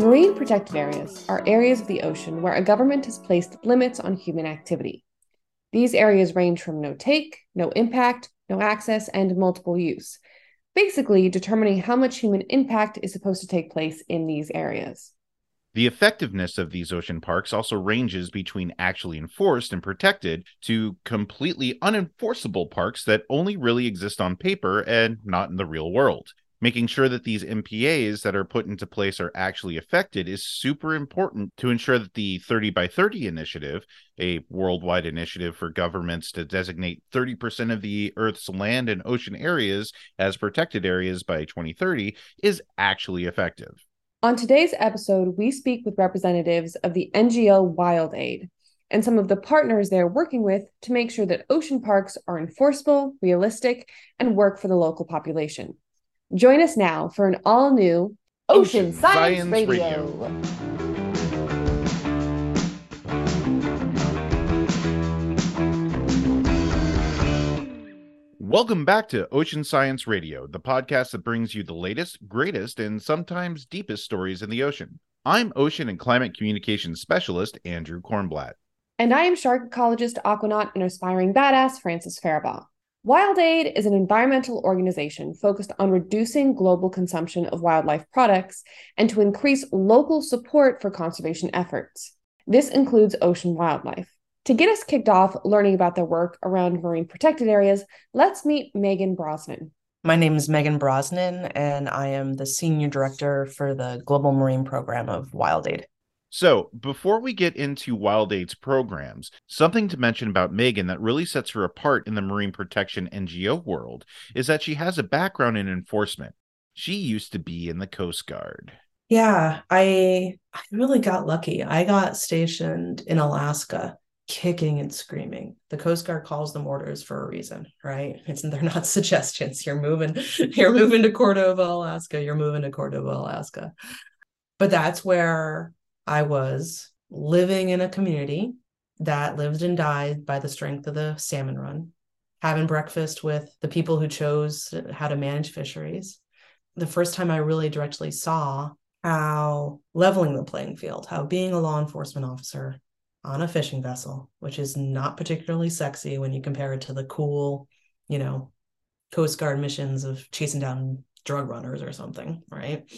Marine protected areas are areas of the ocean where a government has placed limits on human activity. These areas range from no take, no impact, no access, and multiple use, basically determining how much human impact is supposed to take place in these areas. The effectiveness of these ocean parks also ranges between actually enforced and protected to completely unenforceable parks that only really exist on paper and not in the real world. Making sure that these MPAs that are put into place are actually affected is super important to ensure that the 30 by 30 initiative, a worldwide initiative for governments to designate 30% of the Earth's land and ocean areas as protected areas by 2030, is actually effective. On today's episode, we speak with representatives of the NGO Wild Aid and some of the partners they're working with to make sure that ocean parks are enforceable, realistic, and work for the local population. Join us now for an all new Ocean, Ocean Science, Science Radio. Radio. Welcome back to Ocean Science Radio, the podcast that brings you the latest, greatest, and sometimes deepest stories in the ocean. I'm ocean and climate communications specialist Andrew Kornblatt. And I am shark ecologist, aquanaut, and aspiring badass Francis Faribaugh. Wild Aid is an environmental organization focused on reducing global consumption of wildlife products and to increase local support for conservation efforts. This includes ocean wildlife. To get us kicked off learning about their work around marine protected areas, let's meet Megan Brosnan. My name is Megan Brosnan, and I am the Senior Director for the Global Marine Program of Wild Aid. So, before we get into Wild Aid's programs, something to mention about Megan that really sets her apart in the marine protection NGO world is that she has a background in enforcement. She used to be in the Coast Guard. Yeah, I I really got lucky. I got stationed in Alaska kicking and screaming. The Coast Guard calls them orders for a reason, right? It's they're not suggestions. You're moving, you're moving to Cordova, Alaska. You're moving to Cordova, Alaska. But that's where I was living in a community that lived and died by the strength of the salmon run, having breakfast with the people who chose how to manage fisheries. The first time I really directly saw how leveling the playing field, how being a law enforcement officer on a fishing vessel, which is not particularly sexy when you compare it to the cool, you know, Coast Guard missions of chasing down drug runners or something, right?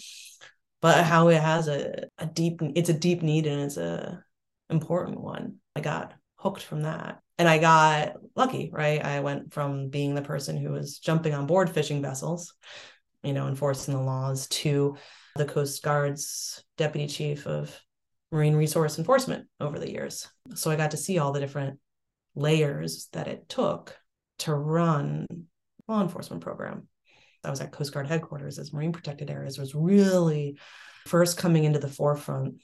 But how it has a, a deep, it's a deep need and it's a important one. I got hooked from that. And I got lucky, right? I went from being the person who was jumping on board fishing vessels, you know, enforcing the laws to the Coast Guard's deputy chief of marine resource enforcement over the years. So I got to see all the different layers that it took to run law enforcement program. I was at Coast Guard headquarters as marine protected areas was really first coming into the forefront.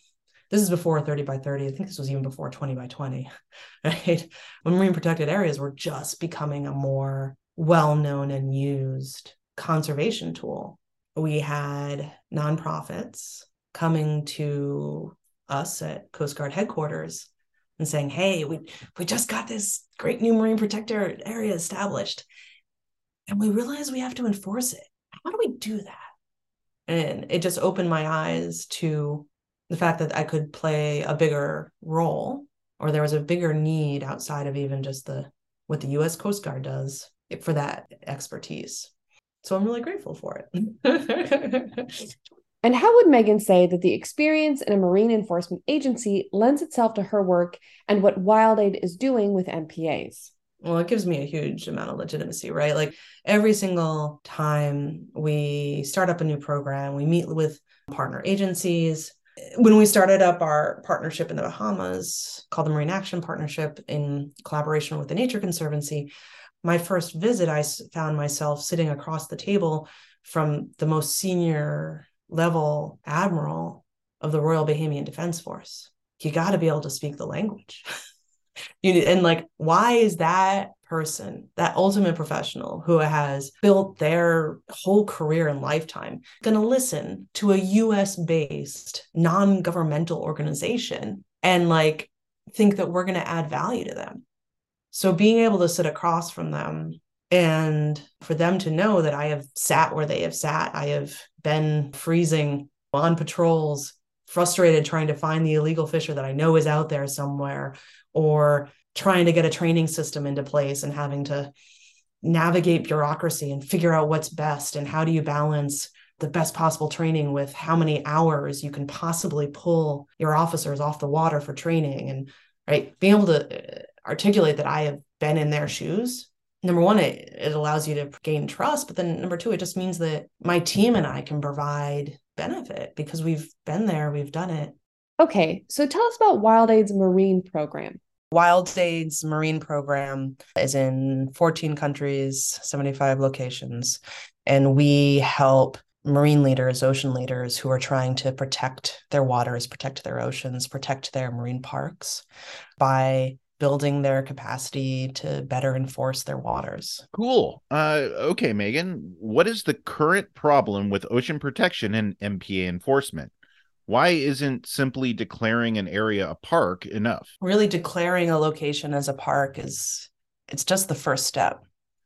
This is before 30 by 30. I think this was even before 20 by 20, right? When marine protected areas were just becoming a more well known and used conservation tool. We had nonprofits coming to us at Coast Guard headquarters and saying, "Hey, we we just got this great new marine protector area established, and we realize we have to enforce it. How do we do that?" And it just opened my eyes to the fact that I could play a bigger role, or there was a bigger need outside of even just the what the U.S. Coast Guard does for that expertise. So I'm really grateful for it. And how would Megan say that the experience in a marine enforcement agency lends itself to her work and what Wild Aid is doing with MPAs? Well, it gives me a huge amount of legitimacy, right? Like every single time we start up a new program, we meet with partner agencies. When we started up our partnership in the Bahamas called the Marine Action Partnership in collaboration with the Nature Conservancy, my first visit, I found myself sitting across the table from the most senior level admiral of the Royal Bahamian Defense Force. You got to be able to speak the language. you and like why is that person, that ultimate professional who has built their whole career and lifetime going to listen to a US based non-governmental organization and like think that we're going to add value to them. So being able to sit across from them and for them to know that I have sat where they have sat, I have been freezing on patrols frustrated trying to find the illegal fisher that I know is out there somewhere, or trying to get a training system into place and having to navigate bureaucracy and figure out what's best and how do you balance the best possible training with how many hours you can possibly pull your officers off the water for training? And right being able to uh, articulate that i have been in their shoes. Number one it, it allows you to gain trust but then number two it just means that my team and i can provide benefit because we've been there we've done it. Okay so tell us about wild aid's marine program Wild Aid's marine program is in 14 countries, 75 locations, and we help marine leaders, ocean leaders who are trying to protect their waters, protect their oceans, protect their marine parks by building their capacity to better enforce their waters. Cool. Uh, okay, Megan, what is the current problem with ocean protection and MPA enforcement? Why isn't simply declaring an area a park enough? Really declaring a location as a park is it's just the first step,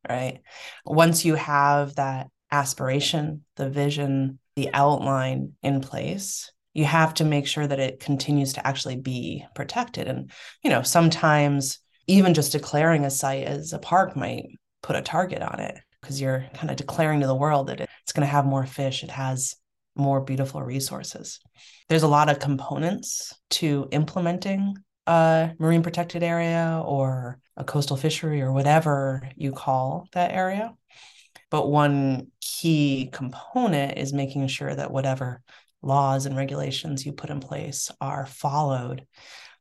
right? Once you have that aspiration, the vision, the outline in place, you have to make sure that it continues to actually be protected. And, you know, sometimes even just declaring a site as a park might put a target on it because you're kind of declaring to the world that it's going to have more fish, it has more beautiful resources. There's a lot of components to implementing a marine protected area or a coastal fishery or whatever you call that area. But one key component is making sure that whatever laws and regulations you put in place are followed.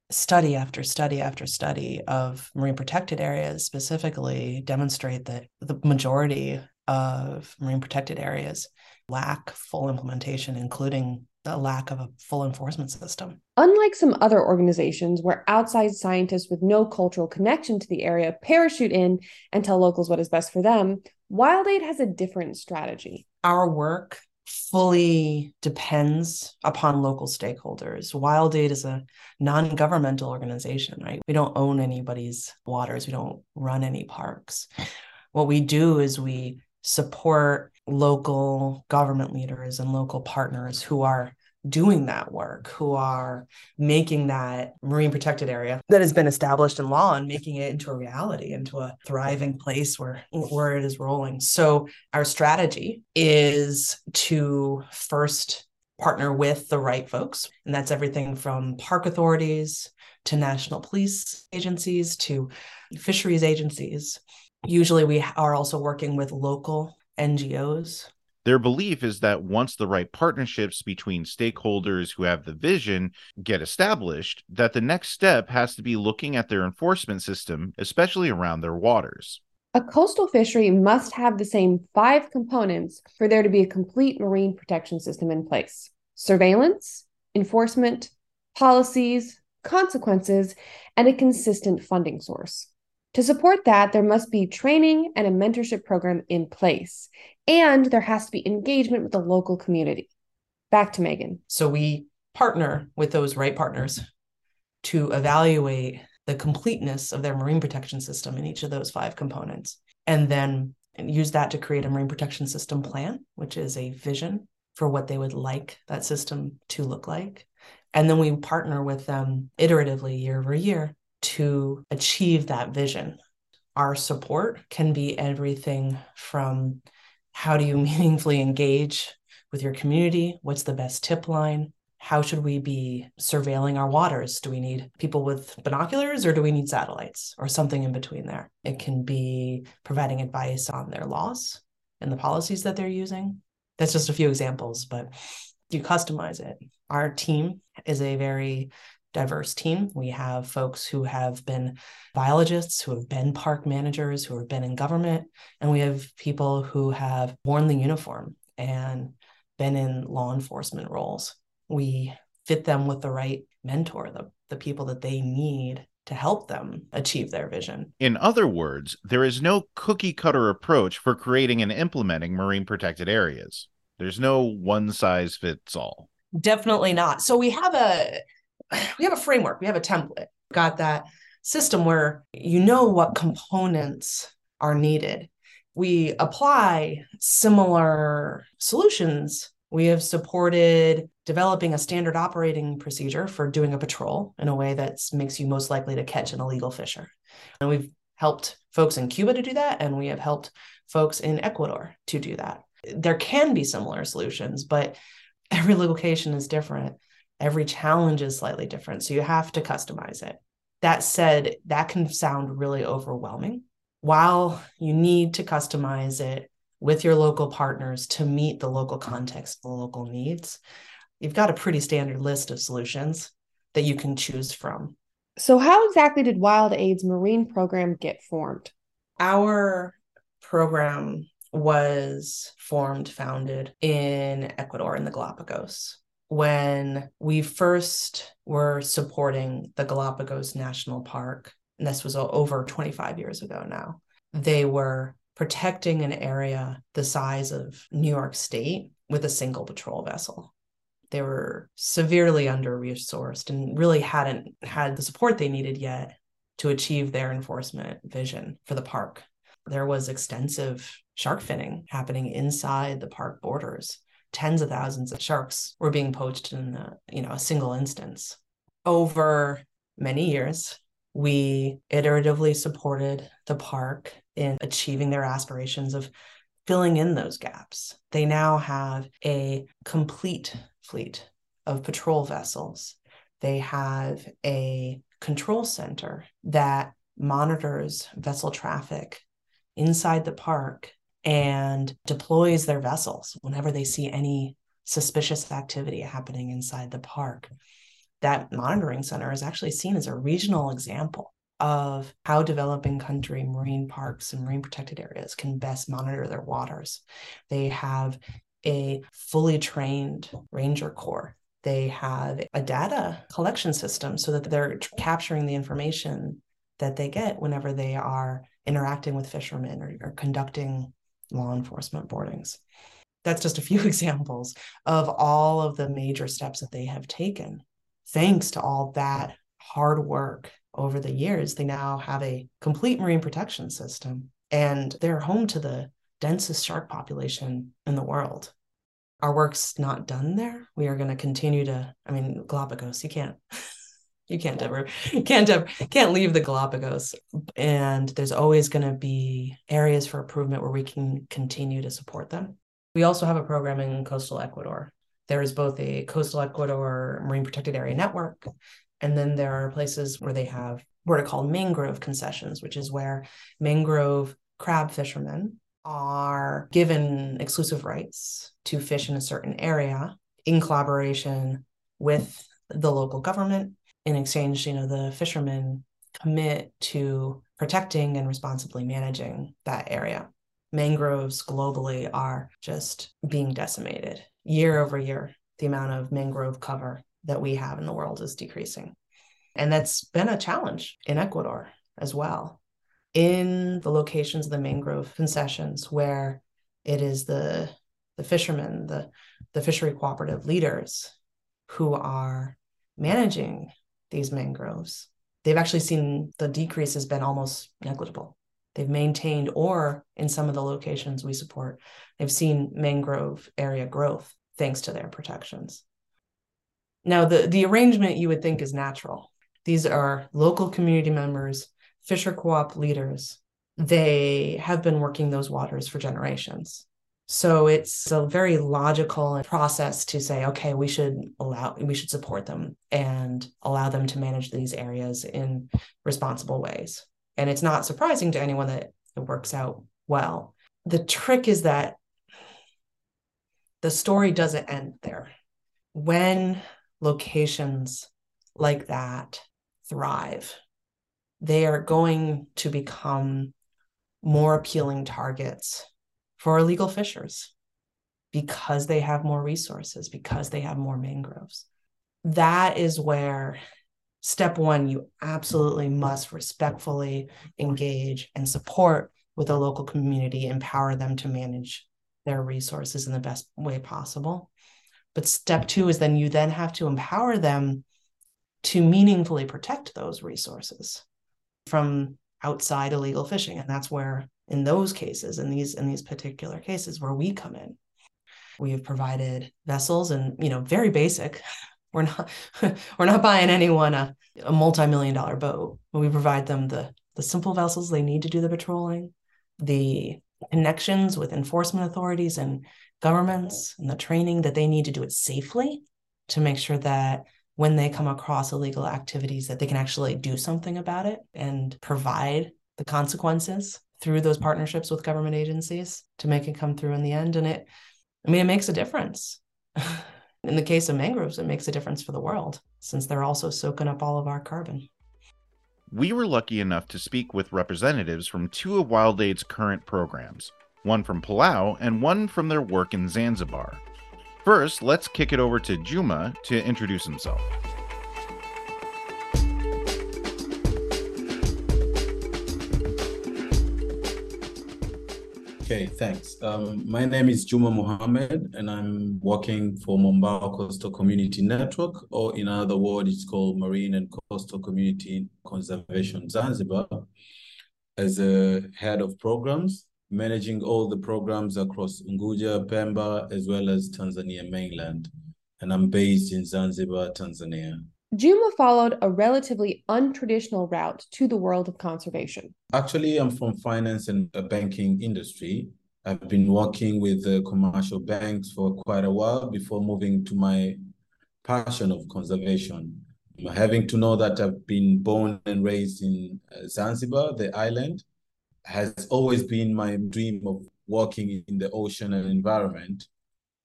Study after study after study of marine protected areas specifically demonstrate that the majority of marine protected areas lack full implementation, including the lack of a full enforcement system. Unlike some other organizations where outside scientists with no cultural connection to the area parachute in and tell locals what is best for them, Wild Aid has a different strategy. Our work fully depends upon local stakeholders. Wild Aid is a non governmental organization, right? We don't own anybody's waters, we don't run any parks. What we do is we support local government leaders and local partners who are doing that work, who are making that marine protected area that has been established in law and making it into a reality, into a thriving place where, where it is rolling. So our strategy is to first partner with the right folks. And that's everything from park authorities to national police agencies to fisheries agencies. Usually we are also working with local NGOs their belief is that once the right partnerships between stakeholders who have the vision get established, that the next step has to be looking at their enforcement system, especially around their waters. A coastal fishery must have the same five components for there to be a complete marine protection system in place surveillance, enforcement, policies, consequences, and a consistent funding source. To support that, there must be training and a mentorship program in place, and there has to be engagement with the local community. Back to Megan. So we partner with those right partners to evaluate the completeness of their marine protection system in each of those five components, and then use that to create a marine protection system plan, which is a vision for what they would like that system to look like. And then we partner with them iteratively year over year to achieve that vision. Our support can be everything from how do you meaningfully engage with your community? What's the best tip line? How should we be surveilling our waters? Do we need people with binoculars or do we need satellites or something in between there? It can be providing advice on their laws and the policies that they're using. That's just a few examples, but you customize it. Our team is a very diverse team. We have folks who have been biologists, who have been park managers, who have been in government, and we have people who have worn the uniform and been in law enforcement roles. We fit them with the right mentor, the, the people that they need to help them achieve their vision. In other words, there is no cookie cutter approach for creating and implementing marine protected areas. There's no one size fits all. Definitely not. So we have a we have a framework, we have a template, got that system where you know what components are needed. We apply similar solutions. We have supported developing a standard operating procedure for doing a patrol in a way that makes you most likely to catch an illegal fisher. And we've helped folks in Cuba to do that, and we have helped folks in Ecuador to do that. There can be similar solutions, but every location is different. Every challenge is slightly different. So you have to customize it. That said, that can sound really overwhelming. While you need to customize it with your local partners to meet the local context, the local needs, you've got a pretty standard list of solutions that you can choose from. So, how exactly did Wild Aid's marine program get formed? Our program was formed, founded in Ecuador in the Galapagos. When we first were supporting the Galapagos National Park, and this was over 25 years ago now, they were protecting an area the size of New York State with a single patrol vessel they were severely under resourced and really hadn't had the support they needed yet to achieve their enforcement vision for the park. There was extensive shark finning happening inside the park borders. Tens of thousands of sharks were being poached in a, you know a single instance. Over many years, we iteratively supported the park in achieving their aspirations of filling in those gaps. They now have a complete fleet of patrol vessels. They have a control center that monitors vessel traffic inside the park and deploys their vessels whenever they see any suspicious activity happening inside the park. That monitoring center is actually seen as a regional example of how developing country marine parks and marine protected areas can best monitor their waters. They have a fully trained ranger corps. They have a data collection system so that they're capturing the information that they get whenever they are interacting with fishermen or, or conducting law enforcement boardings. That's just a few examples of all of the major steps that they have taken. Thanks to all that hard work over the years, they now have a complete marine protection system and they're home to the densest shark population in the world. Our work's not done there. We are going to continue to, I mean, Galapagos, you can't. You can't ever, can't ever, can't leave the Galapagos. And there's always going to be areas for improvement where we can continue to support them. We also have a program in coastal Ecuador. There is both a coastal Ecuador marine protected area network, and then there are places where they have what are called mangrove concessions, which is where mangrove crab fishermen are given exclusive rights to fish in a certain area in collaboration with the local government. In exchange, you know, the fishermen commit to protecting and responsibly managing that area. Mangroves globally are just being decimated year over year. The amount of mangrove cover that we have in the world is decreasing. And that's been a challenge in Ecuador as well in the locations of the mangrove concessions where it is the the fishermen, the the fishery cooperative leaders who are managing these mangroves. They've actually seen the decrease has been almost negligible. They've maintained, or in some of the locations we support, they've seen mangrove area growth thanks to their protections. Now, the, the arrangement you would think is natural. These are local community members Fisher Co-op leaders, they have been working those waters for generations. So it's a very logical process to say, okay, we should allow, we should support them and allow them to manage these areas in responsible ways. And it's not surprising to anyone that it works out well. The trick is that the story doesn't end there. When locations like that thrive, they are going to become more appealing targets for illegal fishers because they have more resources, because they have more mangroves. That is where step one, you absolutely must respectfully engage and support with the local community, empower them to manage their resources in the best way possible. But step two is then you then have to empower them to meaningfully protect those resources from outside illegal fishing and that's where in those cases in these in these particular cases where we come in We have provided vessels and, you know, very basic. We're not we're not buying anyone a, a multi-million dollar boat. We provide them the the simple vessels they need to do the patrolling, the connections with enforcement authorities and governments and the training that they need to do it safely to make sure that when they come across illegal activities that they can actually do something about it and provide the consequences through those partnerships with government agencies to make it come through in the end and it i mean it makes a difference in the case of mangroves it makes a difference for the world since they're also soaking up all of our carbon we were lucky enough to speak with representatives from two of WildAid's current programs, one from Palau and one from their work in Zanzibar. First, let's kick it over to Juma to introduce himself. Okay, thanks. Um, my name is Juma Mohammed, and I'm working for Mwambao Coastal Community Network, or in other words, it's called Marine and Coastal Community Conservation Zanzibar, as a head of programs managing all the programs across Unguja, Pemba, as well as Tanzania mainland. And I'm based in Zanzibar, Tanzania. Juma followed a relatively untraditional route to the world of conservation. Actually, I'm from finance and banking industry. I've been working with the commercial banks for quite a while before moving to my passion of conservation. Having to know that I've been born and raised in uh, Zanzibar, the island, has always been my dream of working in the ocean and environment.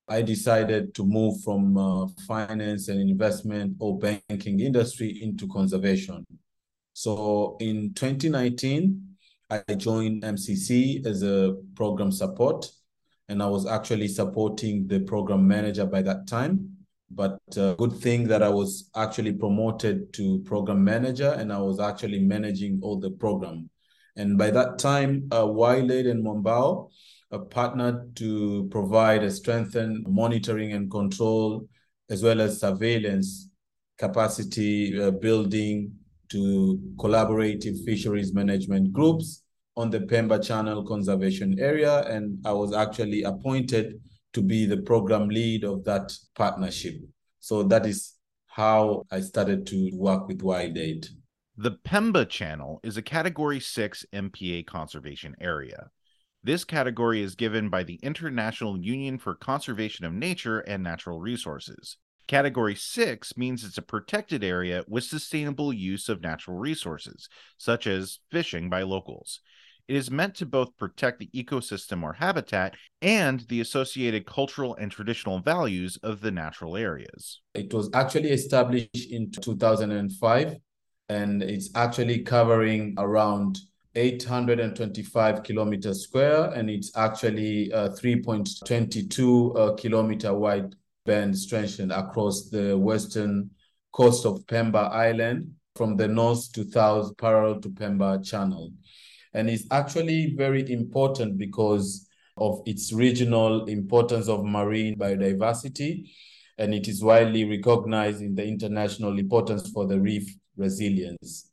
I decided to move from uh, finance and investment or banking industry into conservation. So in 2019, I joined MCC as a program support, and I was actually supporting the program manager by that time. But uh, good thing that I was actually promoted to program manager, and I was actually managing all the program. And by that time, uh, WildAid and Mwambao uh, partnered to provide a strengthened monitoring and control, as well as surveillance capacity uh, building to collaborative fisheries management groups on the Pemba Channel Conservation Area. And I was actually appointed to be the program lead of that partnership. So that is how I started to work with WildAid. The Pemba Channel is a Category 6 MPA conservation area. This category is given by the International Union for Conservation of Nature and Natural Resources. Category 6 means it's a protected area with sustainable use of natural resources, such as fishing by locals. It is meant to both protect the ecosystem or habitat and the associated cultural and traditional values of the natural areas. It was actually established in 2005 and it's actually covering around 825 kilometers square, and it's actually a 3.22 uh, kilometer wide band strengthened across the western coast of Pemba Island from the north to south parallel to Pemba Channel. And it's actually very important because of its regional importance of marine biodiversity, and it is widely recognized in the international importance for the reef resilience.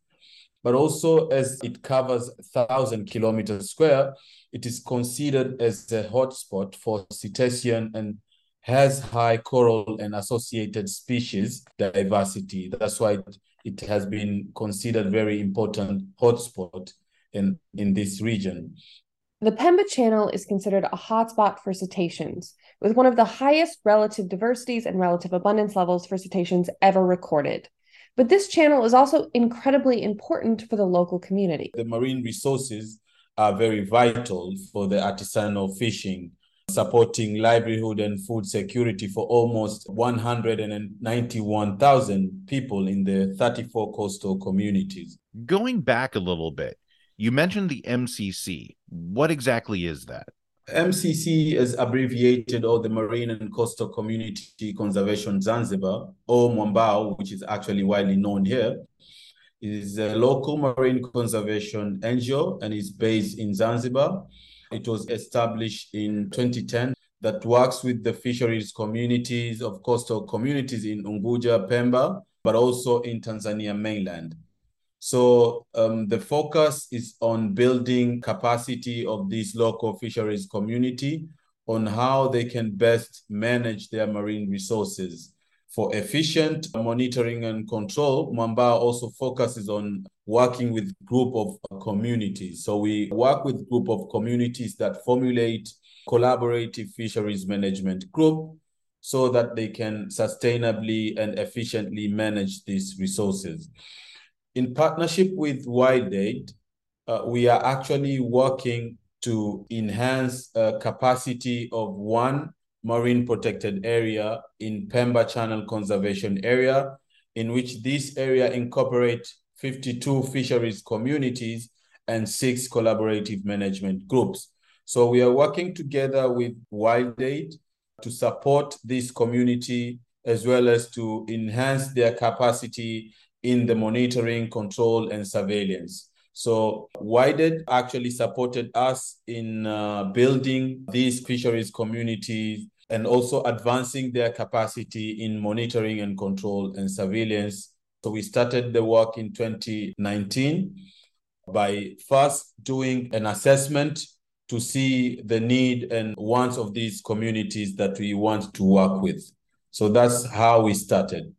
But also, as it covers 1,000 kilometers square, it is considered as a hotspot for cetacean and has high coral and associated species diversity. That's why it, has been considered very important hotspot in, in this region. The Pemba Channel is considered a hotspot for cetaceans, with one of the highest relative diversities and relative abundance levels for cetaceans ever recorded. But this channel is also incredibly important for the local community. The marine resources are very vital for the artisanal fishing, supporting livelihood and food security for almost 191,000 people in the 34 coastal communities. Going back a little bit, you mentioned the MCC. What exactly is that? MCC is abbreviated or the Marine and Coastal Community Conservation Zanzibar, or Mwambao, which is actually widely known here, is a local marine conservation NGO and is based in Zanzibar. It was established in 2010 that works with the fisheries communities of coastal communities in Unguja, Pemba, but also in Tanzania mainland. So um, the focus is on building capacity of this local fisheries community on how they can best manage their marine resources. For efficient monitoring and control, Mwambao also focuses on working with group of communities. So we work with group of communities that formulate collaborative fisheries management group so that they can sustainably and efficiently manage these resources. In partnership with WildAid, uh, we are actually working to enhance uh, capacity of one marine protected area in Pemba Channel Conservation Area, in which this area incorporates 52 fisheries communities and six collaborative management groups. So we are working together with WildAid to support this community as well as to enhance their capacity in the monitoring, control, and surveillance. So WildAid actually supported us in uh, building these fisheries communities and also advancing their capacity in monitoring and control and surveillance. So we started the work in 2019 by first doing an assessment to see the need and wants of these communities that we want to work with. So that's how we started.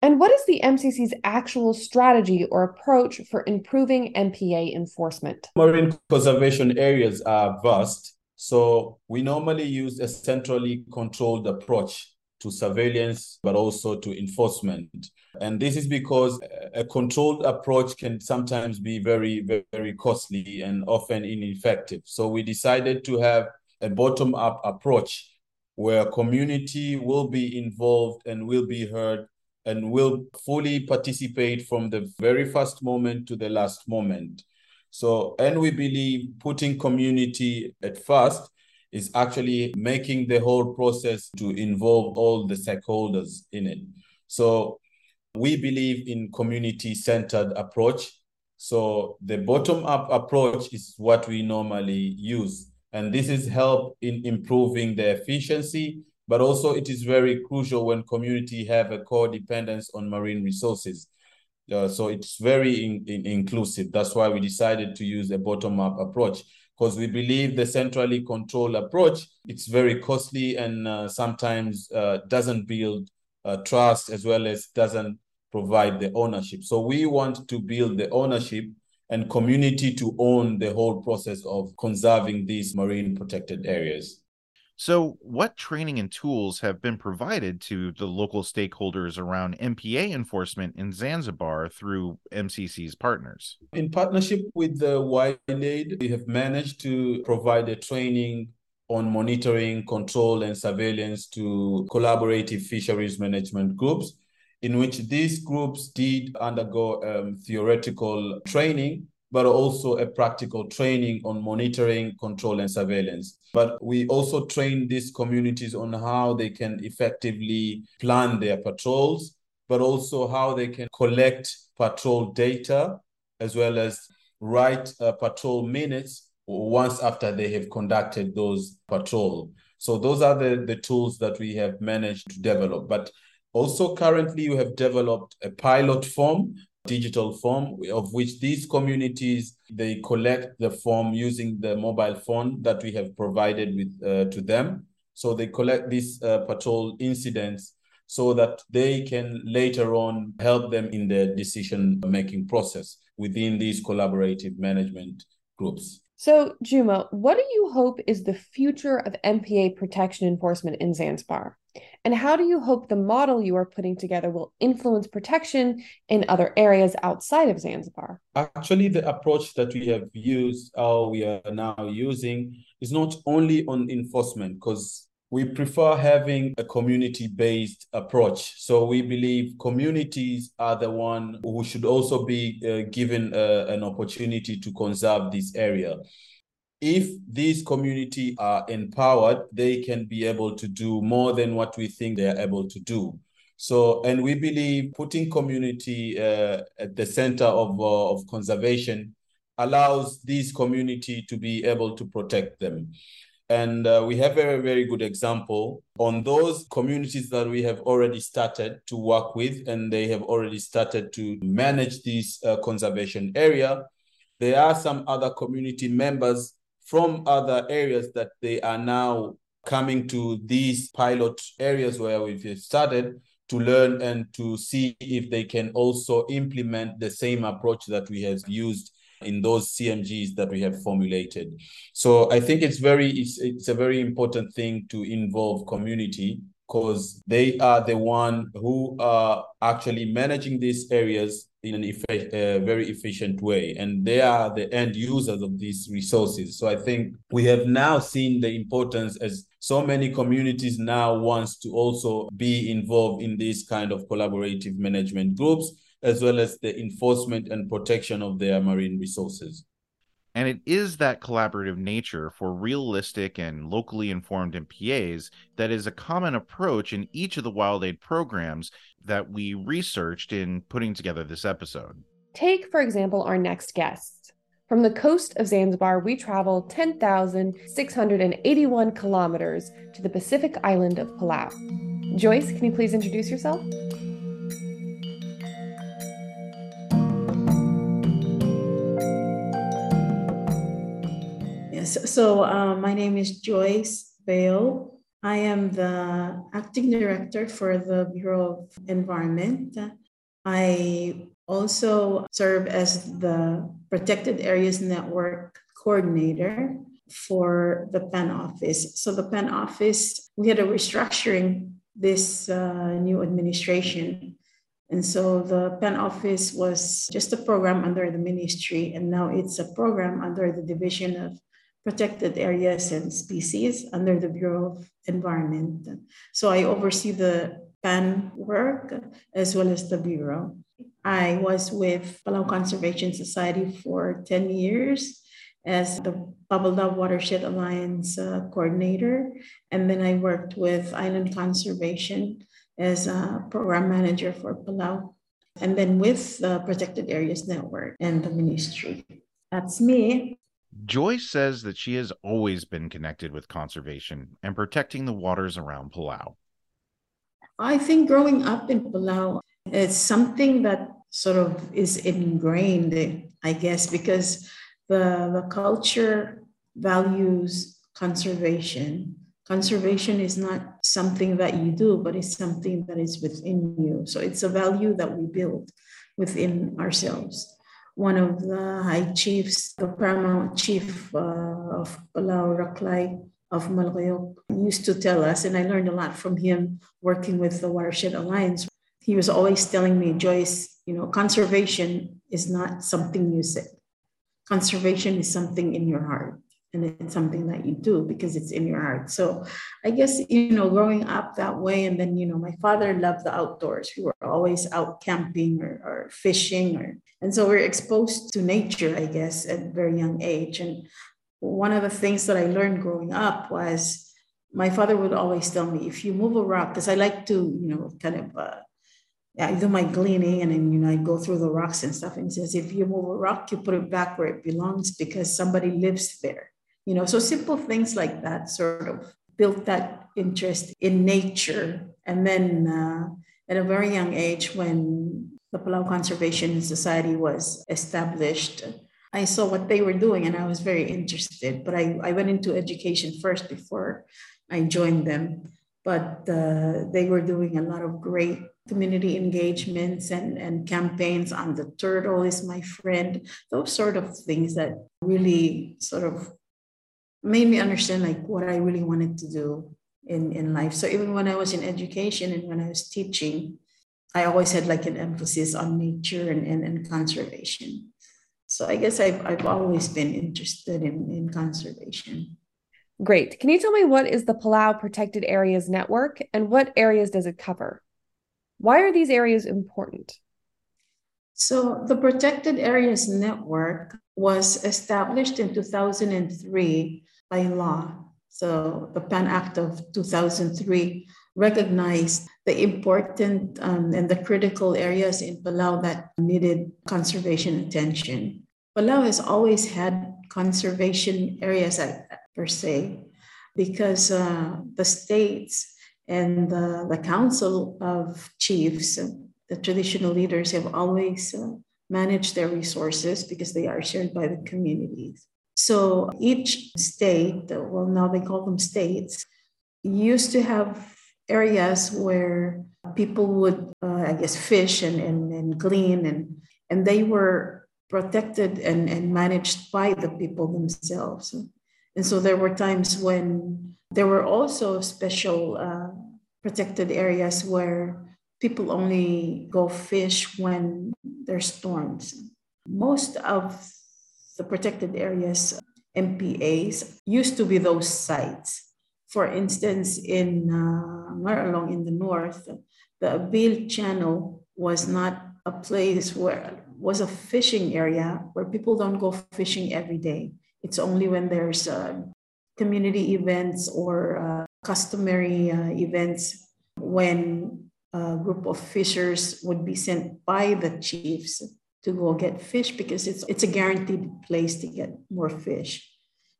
And what is the MCC's actual strategy or approach for improving MPA enforcement? Marine conservation areas are vast. So we normally use a centrally controlled approach to surveillance, but also to enforcement. And this is because a controlled approach can sometimes be very, very, costly and often ineffective. So we decided to have a bottom up approach where community will be involved and will be heard and will fully participate from the very first moment to the last moment. So, and we believe putting community at first is actually making the whole process to involve all the stakeholders in it. So, we believe in community centered approach. So, the bottom up approach is what we normally use. And this is help in improving the efficiency but also it is very crucial when community have a co-dependence on marine resources. Uh, so it's very in, in inclusive. That's why we decided to use a bottom-up approach because we believe the centrally controlled approach it's very costly and uh, sometimes uh, doesn't build uh, trust as well as doesn't provide the ownership. So we want to build the ownership and community to own the whole process of conserving these marine protected areas. So, what training and tools have been provided to the local stakeholders around MPA enforcement in Zanzibar through MCC's partners? In partnership with the WildAid, we have managed to provide a training on monitoring, control, and surveillance to collaborative fisheries management groups, in which these groups did undergo um, theoretical training but also a practical training on monitoring, control, and surveillance. But we also train these communities on how they can effectively plan their patrols, but also how they can collect patrol data as well as write uh, patrol minutes once after they have conducted those patrol. So those are the, the tools that we have managed to develop. But also currently we have developed a pilot form digital form of which these communities they collect the form using the mobile phone that we have provided with uh, to them so they collect these uh, patrol incidents so that they can later on help them in the decision making process within these collaborative management groups so, Juma, what do you hope is the future of MPA protection enforcement in Zanzibar? And how do you hope the model you are putting together will influence protection in other areas outside of Zanzibar? Actually, the approach that we have used, or we are now using, is not only on enforcement, because we prefer having a community-based approach. So we believe communities are the one who should also be uh, given uh, an opportunity to conserve this area. If these community are empowered, they can be able to do more than what we think they are able to do. So, and we believe putting community uh, at the center of, uh, of conservation allows these community to be able to protect them. And uh, we have a very good example on those communities that we have already started to work with, and they have already started to manage this uh, conservation area. There are some other community members from other areas that they are now coming to these pilot areas where we've started to learn and to see if they can also implement the same approach that we have used in those CMGs that we have formulated. So I think it's very it's, it's a very important thing to involve community because they are the one who are actually managing these areas in an effe- uh, very efficient way and they are the end users of these resources. So i think we have now seen the importance as so many communities now wants to also be involved in these kind of collaborative management groups as well as the enforcement and protection of their marine resources. And it is that collaborative nature for realistic and locally informed MPAs that is a common approach in each of the Wild Aid programs that we researched in putting together this episode. Take, for example, our next guest. From the coast of Zanzibar, we travel 10,681 kilometers to the Pacific island of Palau. Joyce, can you please introduce yourself? Yes, so uh, my name is Joyce Bale. I am the acting director for the Bureau of Environment. I also serve as the Protected Areas Network coordinator for the PAN office. So the PAN office, we had a restructuring this uh, new administration. And so the PAN office was just a program under the ministry, and now it's a program under the Division of protected areas and species under the Bureau of Environment. So I oversee the PAN work as well as the Bureau. I was with Palau Conservation Society for 10 years as the Babeldaob Watershed Alliance uh, coordinator. And then I worked with Island Conservation as a program manager for Palau. And then with the Protected Areas Network and the ministry. That's me. Joyce says that she has always been connected with conservation and protecting the waters around Palau. I think growing up in Palau, it's something that sort of is ingrained, I guess, because the, the culture values conservation. Conservation is not something that you do, but it's something that is within you. So it's a value that we build within ourselves one of the high chiefs, the paramount chief uh, of Palau Reklai of Melekeok, used to tell us, and I learned a lot from him working with the Watershed Alliance. He was always telling me, Joyce, you know, conservation is not something you say. Conservation is something in your heart and it's something that you do because it's in your heart. So I guess, you know, growing up that way, and then, you know, my father loved the outdoors. We were always out camping or, or fishing or and so we're exposed to nature, I guess, at very young age. And one of the things that I learned growing up was my father would always tell me, if you move a rock, because I like to, you know, kind of uh, I do my gleaning and then you know I go through the rocks and stuff. And he says, if you move a rock, you put it back where it belongs because somebody lives there you know so simple things like that sort of built that interest in nature. And then uh, at a very young age when the palau conservation society was established i saw what they were doing and i was very interested. But i, I went into education first before i joined them. But uh, they were doing a lot of great community engagements and, and campaigns on the turtle is my friend. Those sort of things that really sort of made me understand like what I really wanted to do in, in life. So even when I was in education and when I was teaching, I always had like an emphasis on nature and, and, and conservation. So I guess I've, I've always been interested in, in conservation. Great. Can you tell me what is the Palau Protected Areas Network and what areas does it cover? Why are these areas important? So the Protected Areas Network was established in 2003 by law. So the PAN Act of 2003 recognized the important um, and the critical areas in Palau that needed conservation attention. Palau has always had conservation areas per se because uh, the states and the, the council of chiefs, the traditional leaders have always uh, managed their resources because they are shared by the communities. So each state, well, now they call them states, used to have areas where people would, uh, I guess, fish and, and, and glean, and, and they were protected and, and managed by the people themselves. And so there were times when there were also special uh, protected areas where people only go fish when there's storms. Most of the protected areas, MPAs, used to be those sites. For instance, in uh, Ngarchelong in the north, the Ebiil Channel was not a place where was a fishing area where people don't go fishing every day. It's only when there's uh, community events or uh, customary uh, events when a group of fishers would be sent by the chiefs to go get fish because it's it's a guaranteed place to get more fish.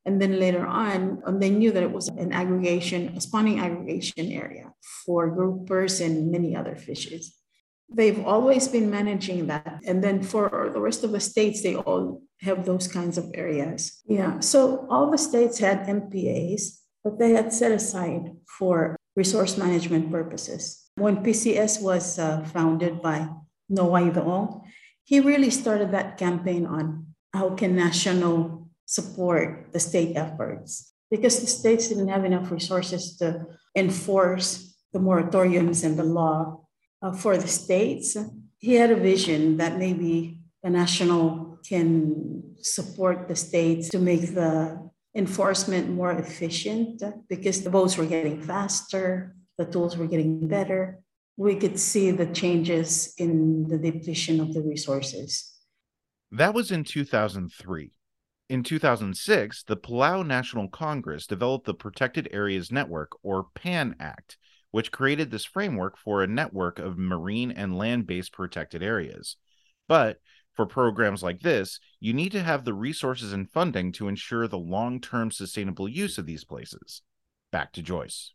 And then later on, um, they knew that it was an aggregation, a spawning aggregation area for groupers and many other fishes. They've always been managing that. And then for the rest of the states, they all have those kinds of areas. Yeah. So all the states had MPAs, but they had set aside for resource management purposes. When PCS was uh, founded by Noah Idechong, he really started that campaign on how can national support the state efforts because the states didn't have enough resources to enforce the moratoriums and the law uh, for the states, he had a vision that maybe the national can support the states to make the enforcement more efficient because the boats were getting faster, the tools were getting better. We could see the changes in the depletion of the resources. That was in 2003. In 2006, the Palau National Congress developed the Protected Areas Network, or PAN Act, which created this framework for a network of marine and land based protected areas. But for programs like this, you need to have the resources and funding to ensure the long term sustainable use of these places. Back to Joyce.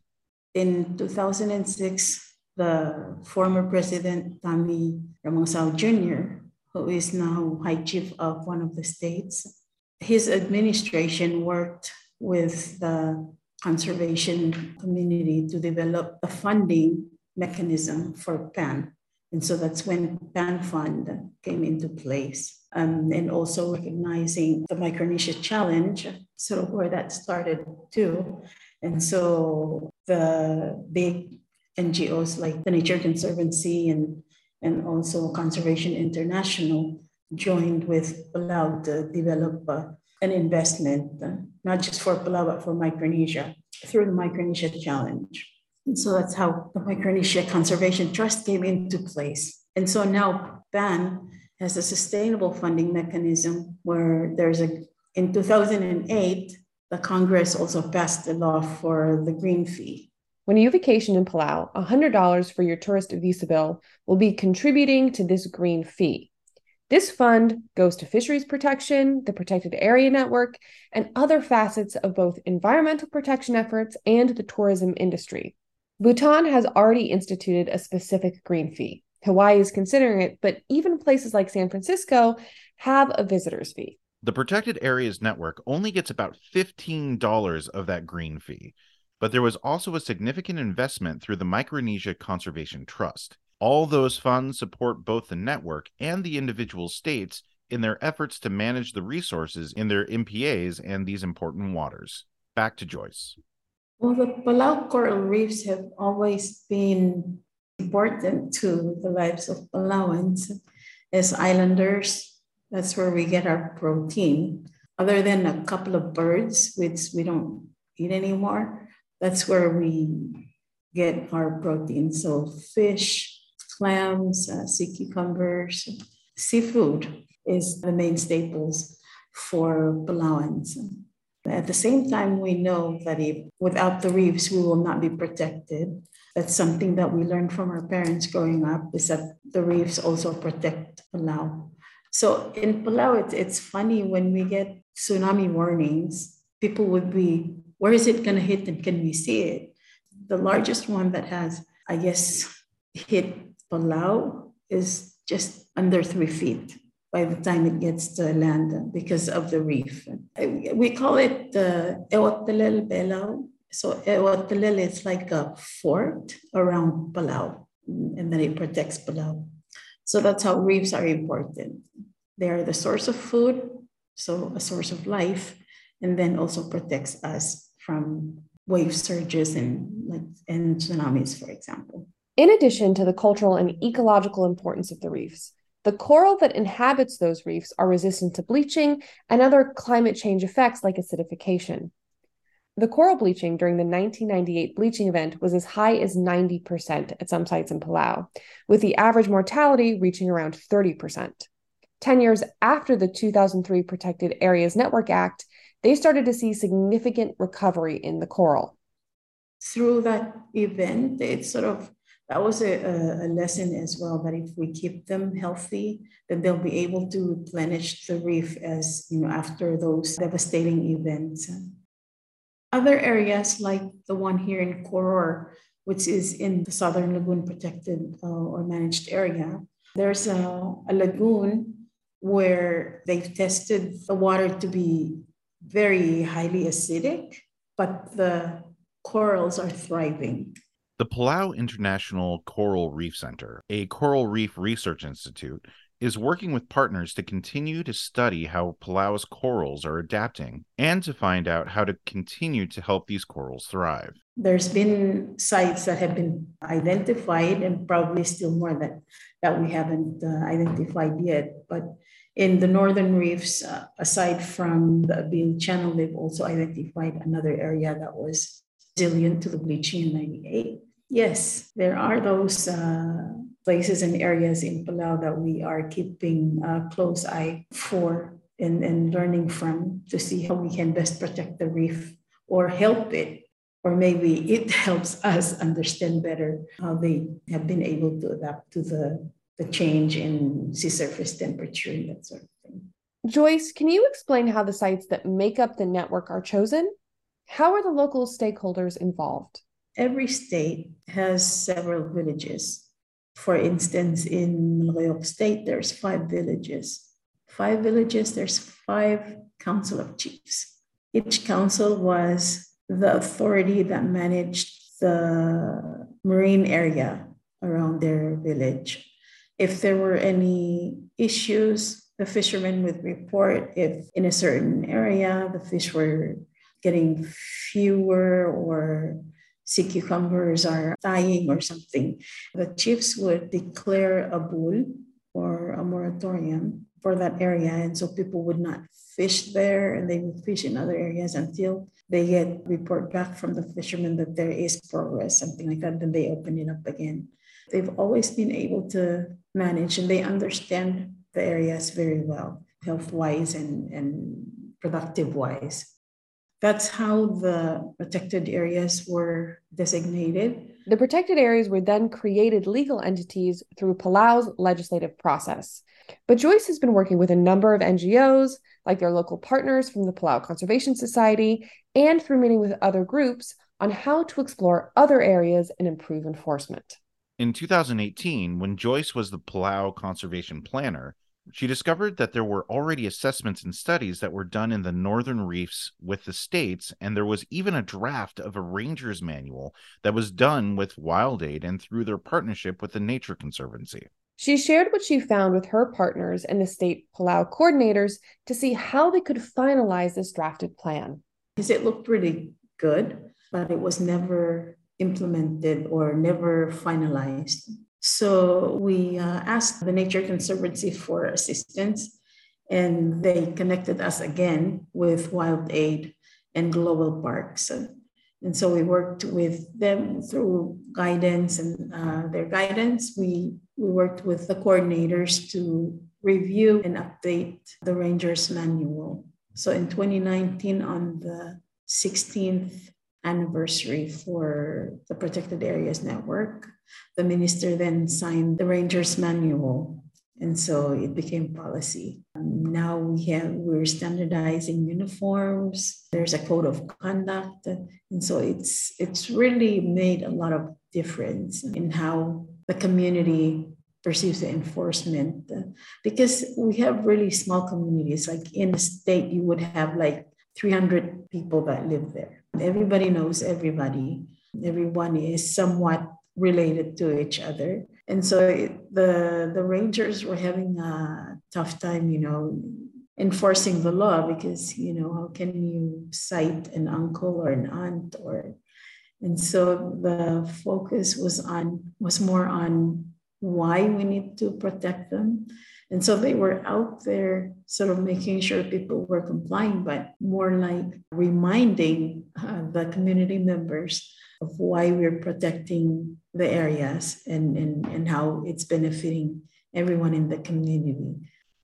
In 2006, the former president, Tommy Remengesau Jr., who is now High Chief of one of the states, his administration worked with the conservation community to develop a funding mechanism for PAN. And so that's when PAN Fund came into place. Um, and also recognizing the Micronesia Challenge, sort of where that started too. And so the big NGOs like the Nature Conservancy and, and also Conservation International joined with Palau to develop uh, an investment, uh, not just for Palau, but for Micronesia through the Micronesia Challenge. And so that's how the Micronesia Conservation Trust came into place. And so now PAN has a sustainable funding mechanism where there's a, in 2008, the Congress also passed a law for the green fee. When you vacation in Palau, $100 for your tourist visa bill will be contributing to this green fee. This fund goes to fisheries protection, the protected area network, and other facets of both environmental protection efforts and the tourism industry. Bhutan has already instituted a specific green fee. Hawaii is considering it, but even places like San Francisco have a visitor's fee. The Protected Areas Network only gets about $15 of that green fee, but there was also a significant investment through the Micronesia Conservation Trust. All those funds support both the network and the individual states in their efforts to manage the resources in their MPAs and these important waters. Back to Joyce. Well, the Palau coral reefs have always been important to the lives of Palauans. As islanders, that's where we get our protein. Other than a couple of birds, which we don't eat anymore, that's where we get our protein. So, fish, clams, uh, sea cucumbers, seafood is the main staples for Palauans. At the same time, we know that if without the reefs, we will not be protected. That's something that we learned from our parents growing up is that the reefs also protect Palau. So in Palau, it's, it's funny when we get tsunami warnings, people would be, where is it going to hit and can we see it? The largest one that has, I guess, hit Palau is just under three feet by the time it gets to land because of the reef. We call it the Eotelel Belao. So Ewatalel is like a fort around Palau, and then it protects Palau. So that's how reefs are important. They are the source of food, so a source of life, and then also protects us from wave surges and and tsunamis, for example. In addition to the cultural and ecological importance of the reefs, the coral that inhabits those reefs are resistant to bleaching and other climate change effects like acidification. The coral bleaching during the 1998 bleaching event was as high as 90% at some sites in Palau, with the average mortality reaching around 30%. 10 years after the 2003 Protected Areas Network Act, they started to see significant recovery in the coral. Through that event, it sort of that was a, a, lesson as well that if we keep them healthy, then they'll be able to replenish the reef as you know after those devastating events. Other areas like the one here in Koror, which is in the Southern Lagoon Protected uh, or Managed Area, there's a, a lagoon where they've tested the water to be very highly acidic, but the corals are thriving. The Palau International Coral Reef Center, a coral reef research institute, is working with partners to continue to study how Palau's corals are adapting and to find out how to continue to help these corals thrive. There's been sites that have been identified and probably still more that, that we haven't uh, identified yet. But in the northern reefs, uh, aside from the Ebiil Channel, they've also identified another area that was resilient to the bleaching in 98. Yes, there are those uh, places and areas in Palau that we are keeping a close eye for and, and learning from to see how we can best protect the reef or help it. Or maybe it helps us understand better how they have been able to adapt to the, the change in sea surface temperature and that sort of thing. Joyce, can you explain how the sites that make up the network are chosen? How are the local stakeholders involved? Every state has several villages. For instance, in Melekeok State, there's five villages. Five villages, there's five council of chiefs. Each council was the authority that managed the marine area around their village. If there were any issues, the fishermen would report if in a certain area the fish were getting fewer or sea cucumbers are dying or something, the chiefs would declare a bul or a moratorium for that area. And so people would not fish there and they would fish in other areas until they get report back from the fishermen that there is progress, something like that. Then they open it up again. They've always been able to manage and they understand the areas very well, health wise and, and productive wise. That's how the protected areas were designated. The protected areas were then created legal entities through Palau's legislative process. But Joyce has been working with a number of NGOs, like their local partners from the Palau Conservation Society, and through meeting with other groups on how to explore other areas and improve enforcement. In 2018, when Joyce was the Palau Conservation Planner, she discovered that there were already assessments and studies that were done in the northern reefs with the states, and there was even a draft of a ranger's manual that was done with WildAid and through their partnership with the Nature Conservancy. She shared what she found with her partners and the state Palau coordinators to see how they could finalize this drafted plan. Because it looked really good, but it was never implemented or never finalized. So we uh, asked the Nature Conservancy for assistance, and they connected us again with WildAid and Global Parks. And so we worked with them through guidance and uh, their guidance. We, we worked with the coordinators to review and update the Rangers Manual. So in 2019, on the 16th anniversary for the Protected Areas Network, the minister then signed the Rangers Manual. And so it became policy. Um, now we have we're standardizing uniforms. There's a code of conduct, and so it's it's really made a lot of difference in how the community perceives the enforcement because we have really small communities like in the state you would have like 300 people that live there Everybody knows everybody. Everyone is somewhat related to each other. And so it, the the Rangers were having a tough time, you know, enforcing the law because you know how can you cite an uncle or an aunt or and so the focus was on was more on why we need to protect them and so they were out there sort of making sure people were complying but more like reminding uh, the community members of why we're protecting the areas and, and, and how it's benefiting everyone in the community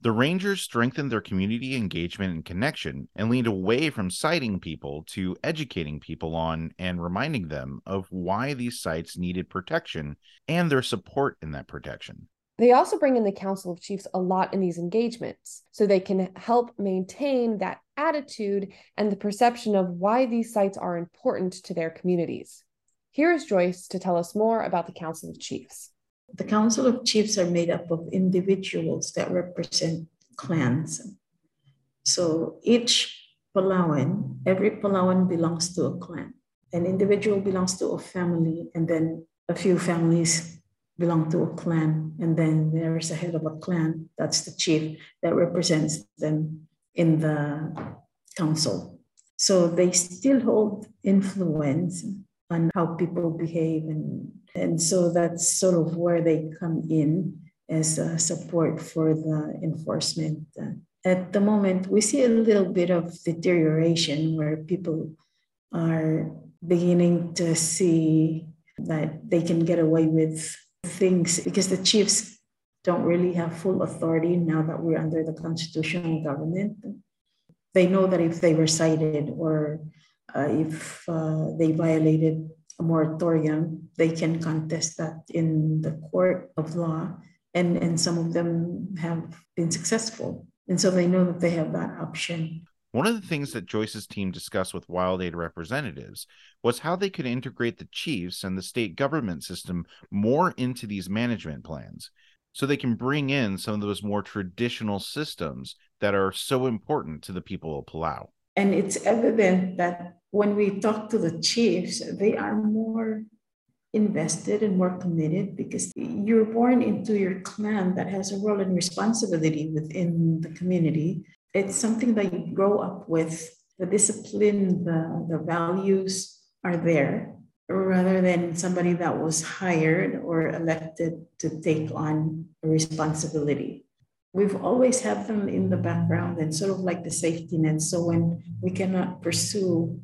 the Rangers strengthened their community engagement and connection and leaned away from citing people to educating people on and reminding them of why these sites needed protection and their support in that protection. They also bring in the Council of Chiefs a lot in these engagements so they can help maintain that attitude and the perception of why these sites are important to their communities. Here is Joyce to tell us more about the Council of Chiefs. The Council of Chiefs are made up of individuals that represent clans. So each Palauan, every Palauan belongs to a clan. An individual belongs to a family, and then a few families belong to a clan. And then there's a head of a clan, that's the chief, that represents them in the council. So they still hold influence on how people behave and and so that's sort of where they come in as a support for the enforcement. At the moment, we see a little bit of deterioration where people are beginning to see that they can get away with things because the chiefs don't really have full authority now that we're under the constitutional government. They know that if they were cited or uh, if uh, they violated a moratorium, they can contest that in the court of law. And, and some of them have been successful. And so they know that they have that option. One of the things that Joyce's team discussed with WildAid representatives was how they could integrate the chiefs and the state government system more into these management plans so they can bring in some of those more traditional systems that are so important to the people of Palau. And it's evident that when we talk to the chiefs, they are more invested and more committed because you're born into your clan that has a role and responsibility within the community. It's something that you grow up with. The discipline, the, the values are there rather than somebody that was hired or elected to take on a responsibility we've always had them in the background and sort of like the safety net. So when we cannot pursue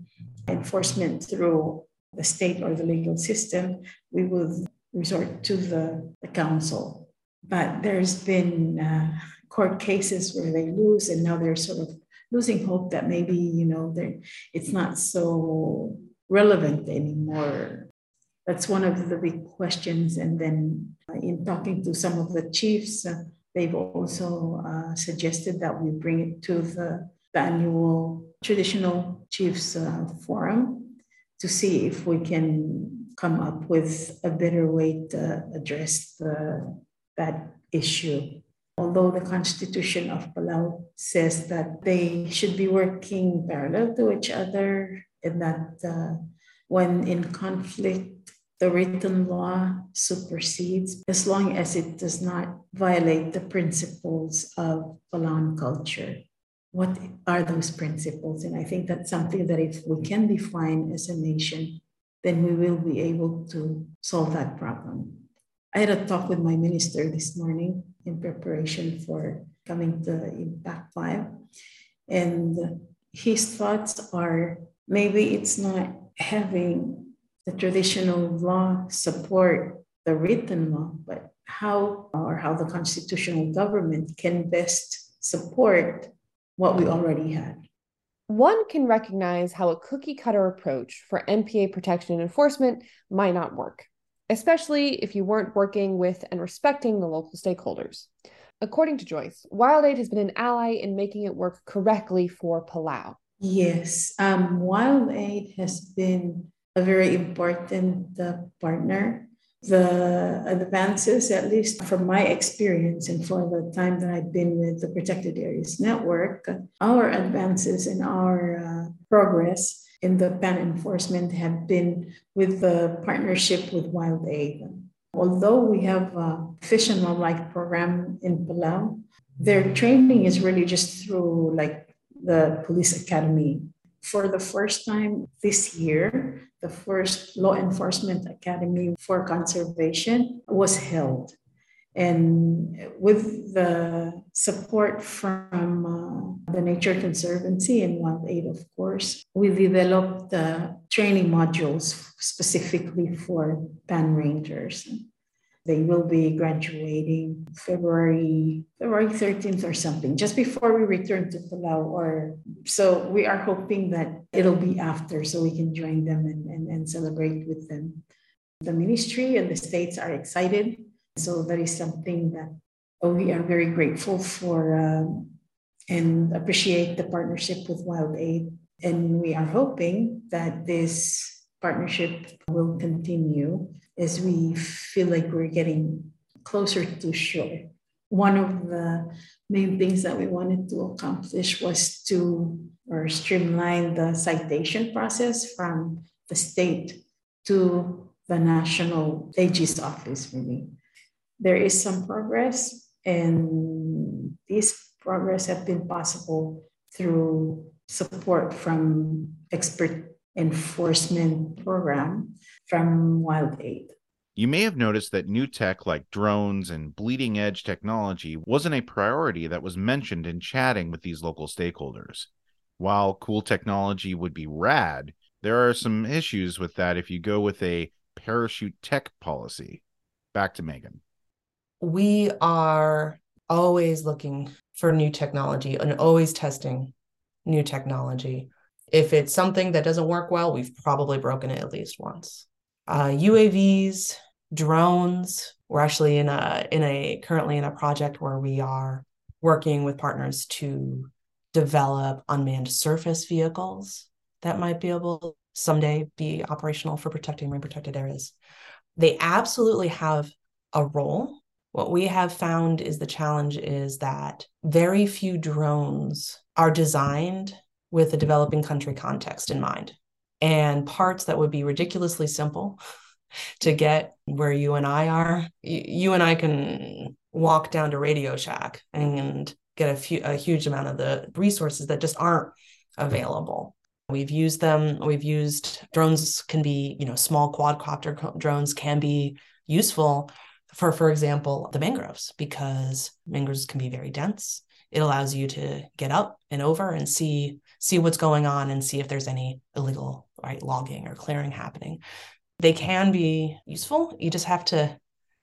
enforcement through the state or the legal system, we will resort to the, the council. But there's been uh, court cases where they lose, and now they're sort of losing hope that maybe you know it's not so relevant anymore. That's one of the big questions. And then uh, in talking to some of the chiefs, uh, They've also uh, suggested that we bring it to the, the annual traditional chiefs uh, forum to see if we can come up with a better way to address the, that issue. Although the Constitution of Palau says that they should be working parallel to each other and that uh, when in conflict, the written law supersedes as long as it does not violate the principles of Palauan culture. What are those principles? And I think that's something that if we can define as a nation, then we will be able to solve that problem. I had a talk with my minister this morning in preparation for coming to IMPAC5. And his thoughts are maybe it's not having the traditional law support the written law, but how or how the constitutional government can best support what we already had. One can recognize how a cookie cutter approach for MPA protection and enforcement might not work, especially if you weren't working with and respecting the local stakeholders. According to Joyce, WildAid has been an ally in making it work correctly for Palau. Yes, um, WildAid has been a very important uh, partner. The advances, at least from my experience and for the time that I've been with the Protected Areas Network, our advances and our uh, progress in the PAN enforcement have been with the partnership with WildAid. Although we have a fish and wildlife program in Palau, their training is really just through like the police academy. For the first time this year, the first law enforcement academy for conservation was held. And with the support from uh, the Nature Conservancy and WildAid, of course, we developed uh, training modules specifically for PAN rangers. They will be graduating February February 13th or something, just before we return to Palau. Or so we are hoping that it'll be after, so we can join them and, and, and celebrate with them. The ministry and the states are excited so that is something that we are very grateful for um, and appreciate the partnership with WildAid. And we are hoping that this partnership will continue as we feel like we're getting closer to shore. One of the main things that we wanted to accomplish was to or streamline the citation process from the state to the national AG's office, really there is some progress, and this progress has been possible through support from expert enforcement program from WildAid. You may have noticed that new tech like drones and bleeding edge technology wasn't a priority that was mentioned in chatting with these local stakeholders. While cool technology would be rad, there are some issues with that if you go with a parachute tech policy. Back to Megan we are always looking for new technology and always testing new technology. If it's something that doesn't work well, we've probably broken it at least once. Uh, UAVs, drones. We're actually in a in a currently in a project where we are working with partners to develop unmanned surface vehicles that might be able someday be operational for protecting marine protected areas. They absolutely have a role what we have found is the challenge is that very few drones are designed with a developing country context in mind. And parts that would be ridiculously simple to get where you and I are, you and I can walk down to Radio Shack and get a few a huge amount of the resources that just aren't available. We've used them. We've used drones can be, you know, small quadcopter drones can be useful for for example the mangroves because mangroves can be very dense. It allows you to get up and over and see see what's going on and see if there's any illegal right logging or clearing happening. They can be useful. You just have to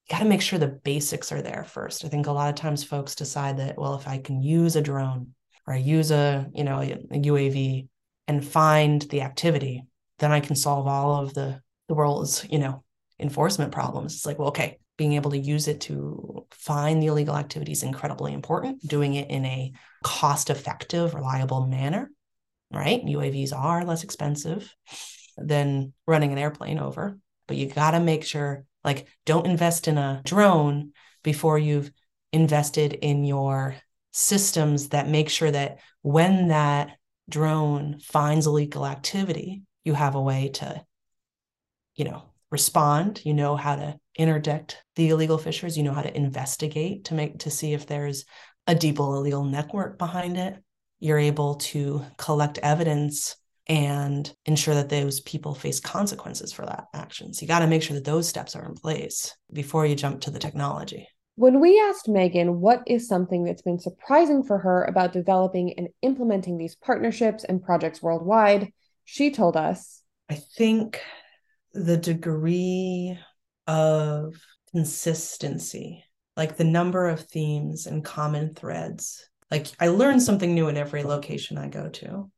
you got to make sure the basics are there first. I think a lot of times folks decide that well if i can use a drone or i use a you know a, a uav and find the activity then i can solve all of the the world's you know enforcement problems. It's like well okay being able to use it to find the illegal activity is incredibly important. Doing it in a cost effective, reliable manner, right? UAVs are less expensive than running an airplane over, but you got to make sure, like, don't invest in a drone before you've invested in your systems that make sure that when that drone finds illegal activity, you have a way to, you know, respond, you know how to interdict the illegal fishers, you know how to investigate to make to see if there's a deep illegal network behind it. You're able to collect evidence and ensure that those people face consequences for that action. So you got to make sure that those steps are in place before you jump to the technology. When we asked Megan what is something that's been surprising for her about developing and implementing these partnerships and projects worldwide, she told us I think the degree of consistency, like the number of themes and common threads. Like I learn something new in every location I go to,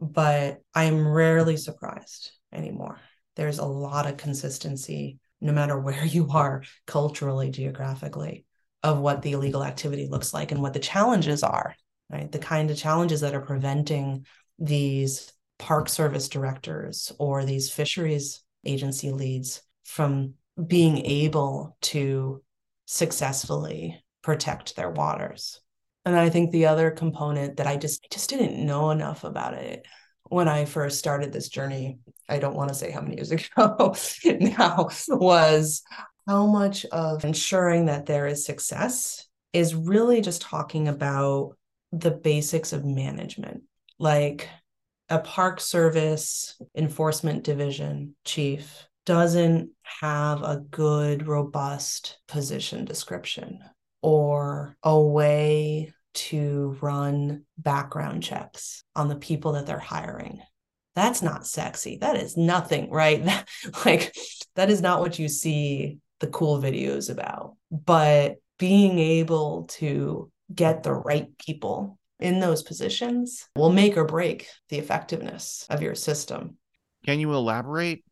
but I'm rarely surprised anymore. There's a lot of consistency, no matter where you are culturally, geographically, of what the illegal activity looks like and what the challenges are, right? The kind of challenges that are preventing these park service directors or these fisheries agency leads from being able to successfully protect their waters. And I think the other component that I just just didn't know enough about it when I first started this journey, I don't want to say how many years ago now, was how much of ensuring that there is success is really just talking about the basics of management. Like a park service enforcement division chief doesn't have a good, robust position description or a way to run background checks on the people that they're hiring. That's not sexy. That is nothing, right? like, that is not what you see the cool videos about. But being able to get the right people in those positions will make or break the effectiveness of your system. Can you elaborate?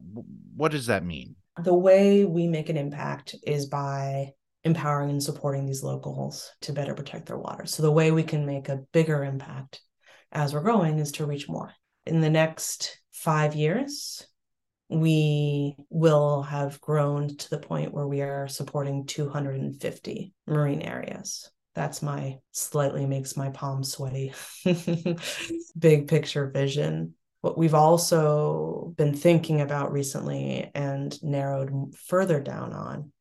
What does that mean? The way we make an impact is by empowering and supporting these locals to better protect their water. So, the way we can make a bigger impact as we're growing is to reach more. In the next five years, we will have grown to the point where we are supporting 250 marine areas. That's my slightly makes my palms sweaty big picture vision. What we've also been thinking about recently and narrowed further down on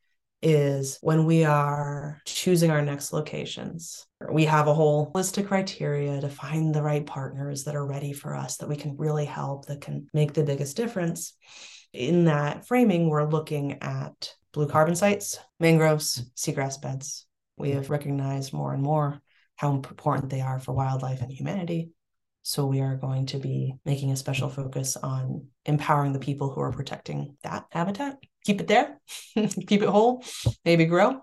is when we are choosing our next locations. We have a whole list of criteria to find the right partners that are ready for us, that we can really help, that can make the biggest difference. In that framing, we're looking at blue carbon sites, mangroves, seagrass beds. We have recognized more and more how important they are for wildlife and humanity. So we are going to be making a special focus on empowering the people who are protecting that habitat. Keep it there, keep it whole, maybe grow.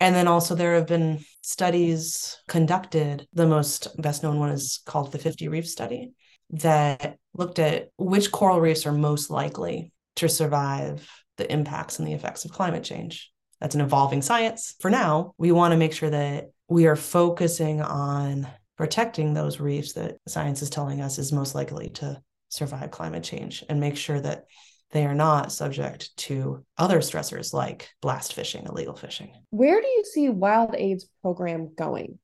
And then also there have been studies conducted. The most best known one is called the 50 Reef Study that looked at which coral reefs are most likely to survive the impacts and the effects of climate change. That's an evolving science. For now, we want to make sure that we are focusing on protecting those reefs that science is telling us is most likely to survive climate change and make sure that they are not subject to other stressors like blast fishing, illegal fishing. Where do you see WildAid's program going?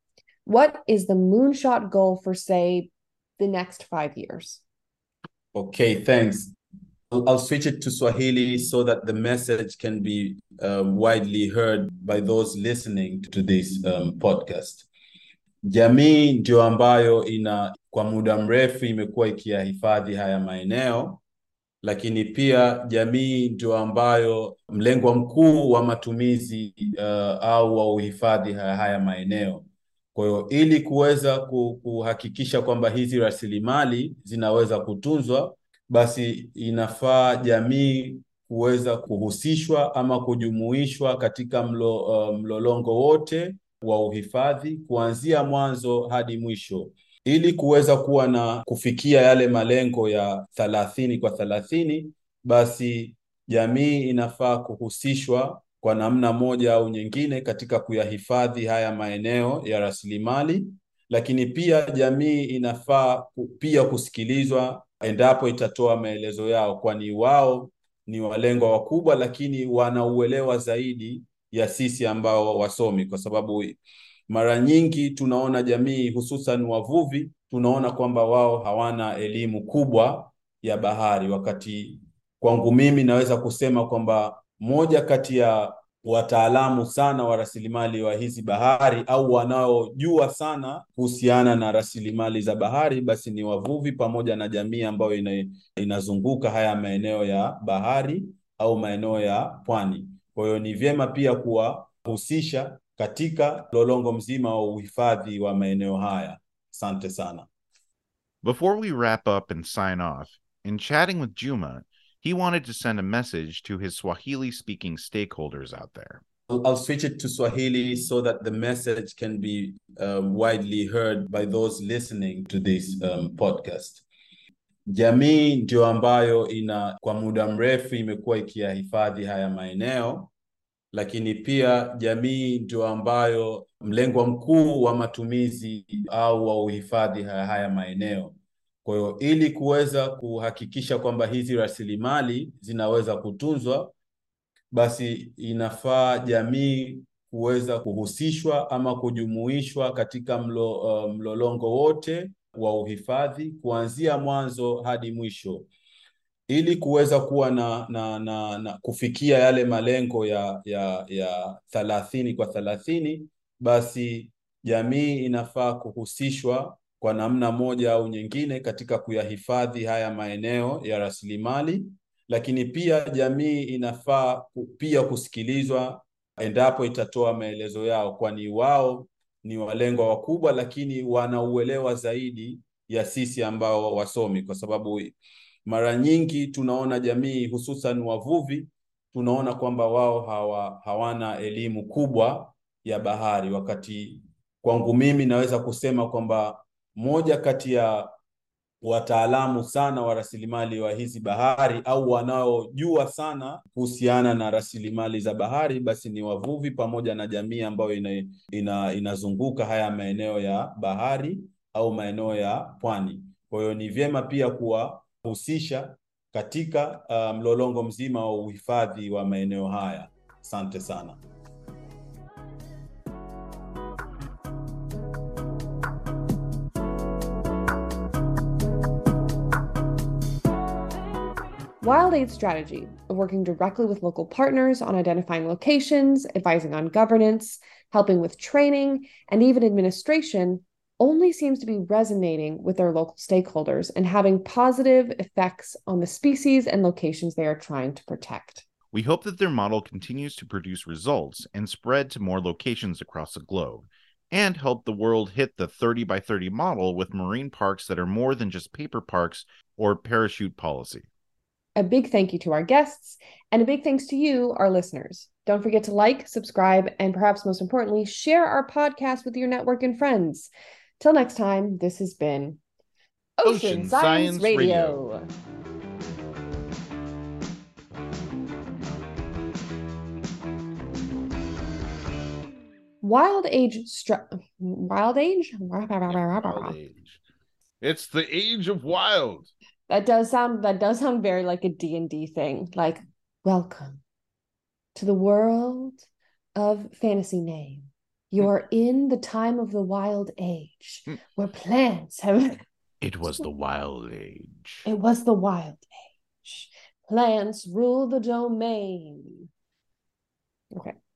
What is the moonshot goal for, say, the next five years? Okay, thanks. I'll switch it to Swahili so that the message can be um, widely heard by those listening to this um, podcast. Jamii ndio ambayo ina kwa muda mrefu imekuwa ikiyahifadhi haya maeneo, lakini pia jamii ndio ambayo mlengwa mkuu wa matumizi uh, au wa uhifadhi haya, haya maeneo. Kwa hiyo ili kuweza kuhakikisha kwamba hizi rasilimali zinaweza kutunzwa, basi inafaa jamii kuweza kuhusishwa ama kujumuishwa katika mlo, uh, mlolongo wote wa uhifadhi kuanzia mwanzo hadi mwisho ili kuweza kuwa na kufikia yale malengo ya thalathini kwa thalathini basi jamii inafaa kuhusishwa kwa namna moja au nyingine katika kuyahifadhi haya maeneo ya rasilimali. Lakini pia jamii inafaa pia kusikilizwa endapo itatoa maelezo yao kwani wao ni walengwa wakubwa lakini wanauelewa zaidi ya sisi ambao wasomi, kwa sababu mara nyingi tunaona jamii hususan wavuvi, tunaona kwamba wao hawana elimu kubwa ya bahari, wakati kwangu mimi naweza kusema kwamba moja kati ya wataalamu sana wa rasilimali wa hizi bahari au wanaojua sana kuhusiana na rasilimali za bahari basi ni wavuvi pamoja na jamii ambayo ina, inazunguka haya maeneo ya bahari au maeneo ya pwani. Kwa hiyo ni vyema pia kuwahusisha katika lolongo mzima wa uhifadhi wa maeneo haya. Asante sana. Before we wrap up and sign off, in chatting with Juma, he wanted to send a message to his Swahili speaking stakeholders out there. I'll switch it to Swahili so that the message can be um, widely heard by those listening to this um, podcast. Jamii ndio ambayo ina kwa muda mrefu imekuwa ikiyahifadhi haya maeneo, lakini pia jamii ndio ambayo mlengwa mkuu wa matumizi au wa uhifadhi haya, haya maeneo. Kwa hiyo ili kuweza kuhakikisha kwamba hizi rasilimali zinaweza kutunzwa, basi inafaa jamii kuweza kuhusishwa ama kujumuishwa katika mlo, uh, mlolongo wote wa uhifadhi kuanzia mwanzo hadi mwisho ili kuweza kuwa na, na, na, na kufikia yale malengo ya ya ya thalathini kwa thalathini, basi jamii inafaa kuhusishwa kwa namna moja au nyingine katika kuyahifadhi haya maeneo ya rasilimali, lakini pia jamii inafaa pia kusikilizwa endapo itatoa maelezo yao, kwani wao ni walengwa wakubwa, lakini wanauelewa zaidi ya sisi ambao wasomi, kwa sababu mara nyingi tunaona jamii hususan wavuvi, tunaona kwamba wao hawa, hawana elimu kubwa ya bahari, wakati kwangu mimi naweza kusema kwamba moja kati ya wataalamu sana wa rasilimali wa hizi bahari au wanaojua sana kuhusiana na rasilimali za bahari basi ni wavuvi pamoja na jamii ambayo ina, ina, inazunguka haya maeneo ya bahari au maeneo ya pwani. Kwa hiyo ni vyema pia kuwahusisha katika mlolongo mlolongo mzima wa uhifadhi wa maeneo haya. Asante sana. WildAid's strategy of working directly with local partners on identifying locations, advising on governance, helping with training, and even administration only seems to be resonating with their local stakeholders and having positive effects on the species and locations they are trying to protect. We hope that their model continues to produce results and spread to more locations across the globe, and help the world hit the 30 by 30 model with marine parks that are more than just paper parks or parachute policy. A big thank you to our guests, and a big thanks to you, our listeners. Don't forget to like, subscribe, and perhaps most importantly, share our podcast with your network and friends. Till next time, this has been Ocean, Ocean Science, Science Radio. Radio. Wild Age, stru- Wild Age. Wild age. It's the age of wild. That does sound. That does sound very like a D and D thing. Like, welcome to the world of fantasy name. You are in the time of the Wild Age, Hmm. where plants have. It was the wild age. It was the Wild Age. Plants rule the domain. Okay.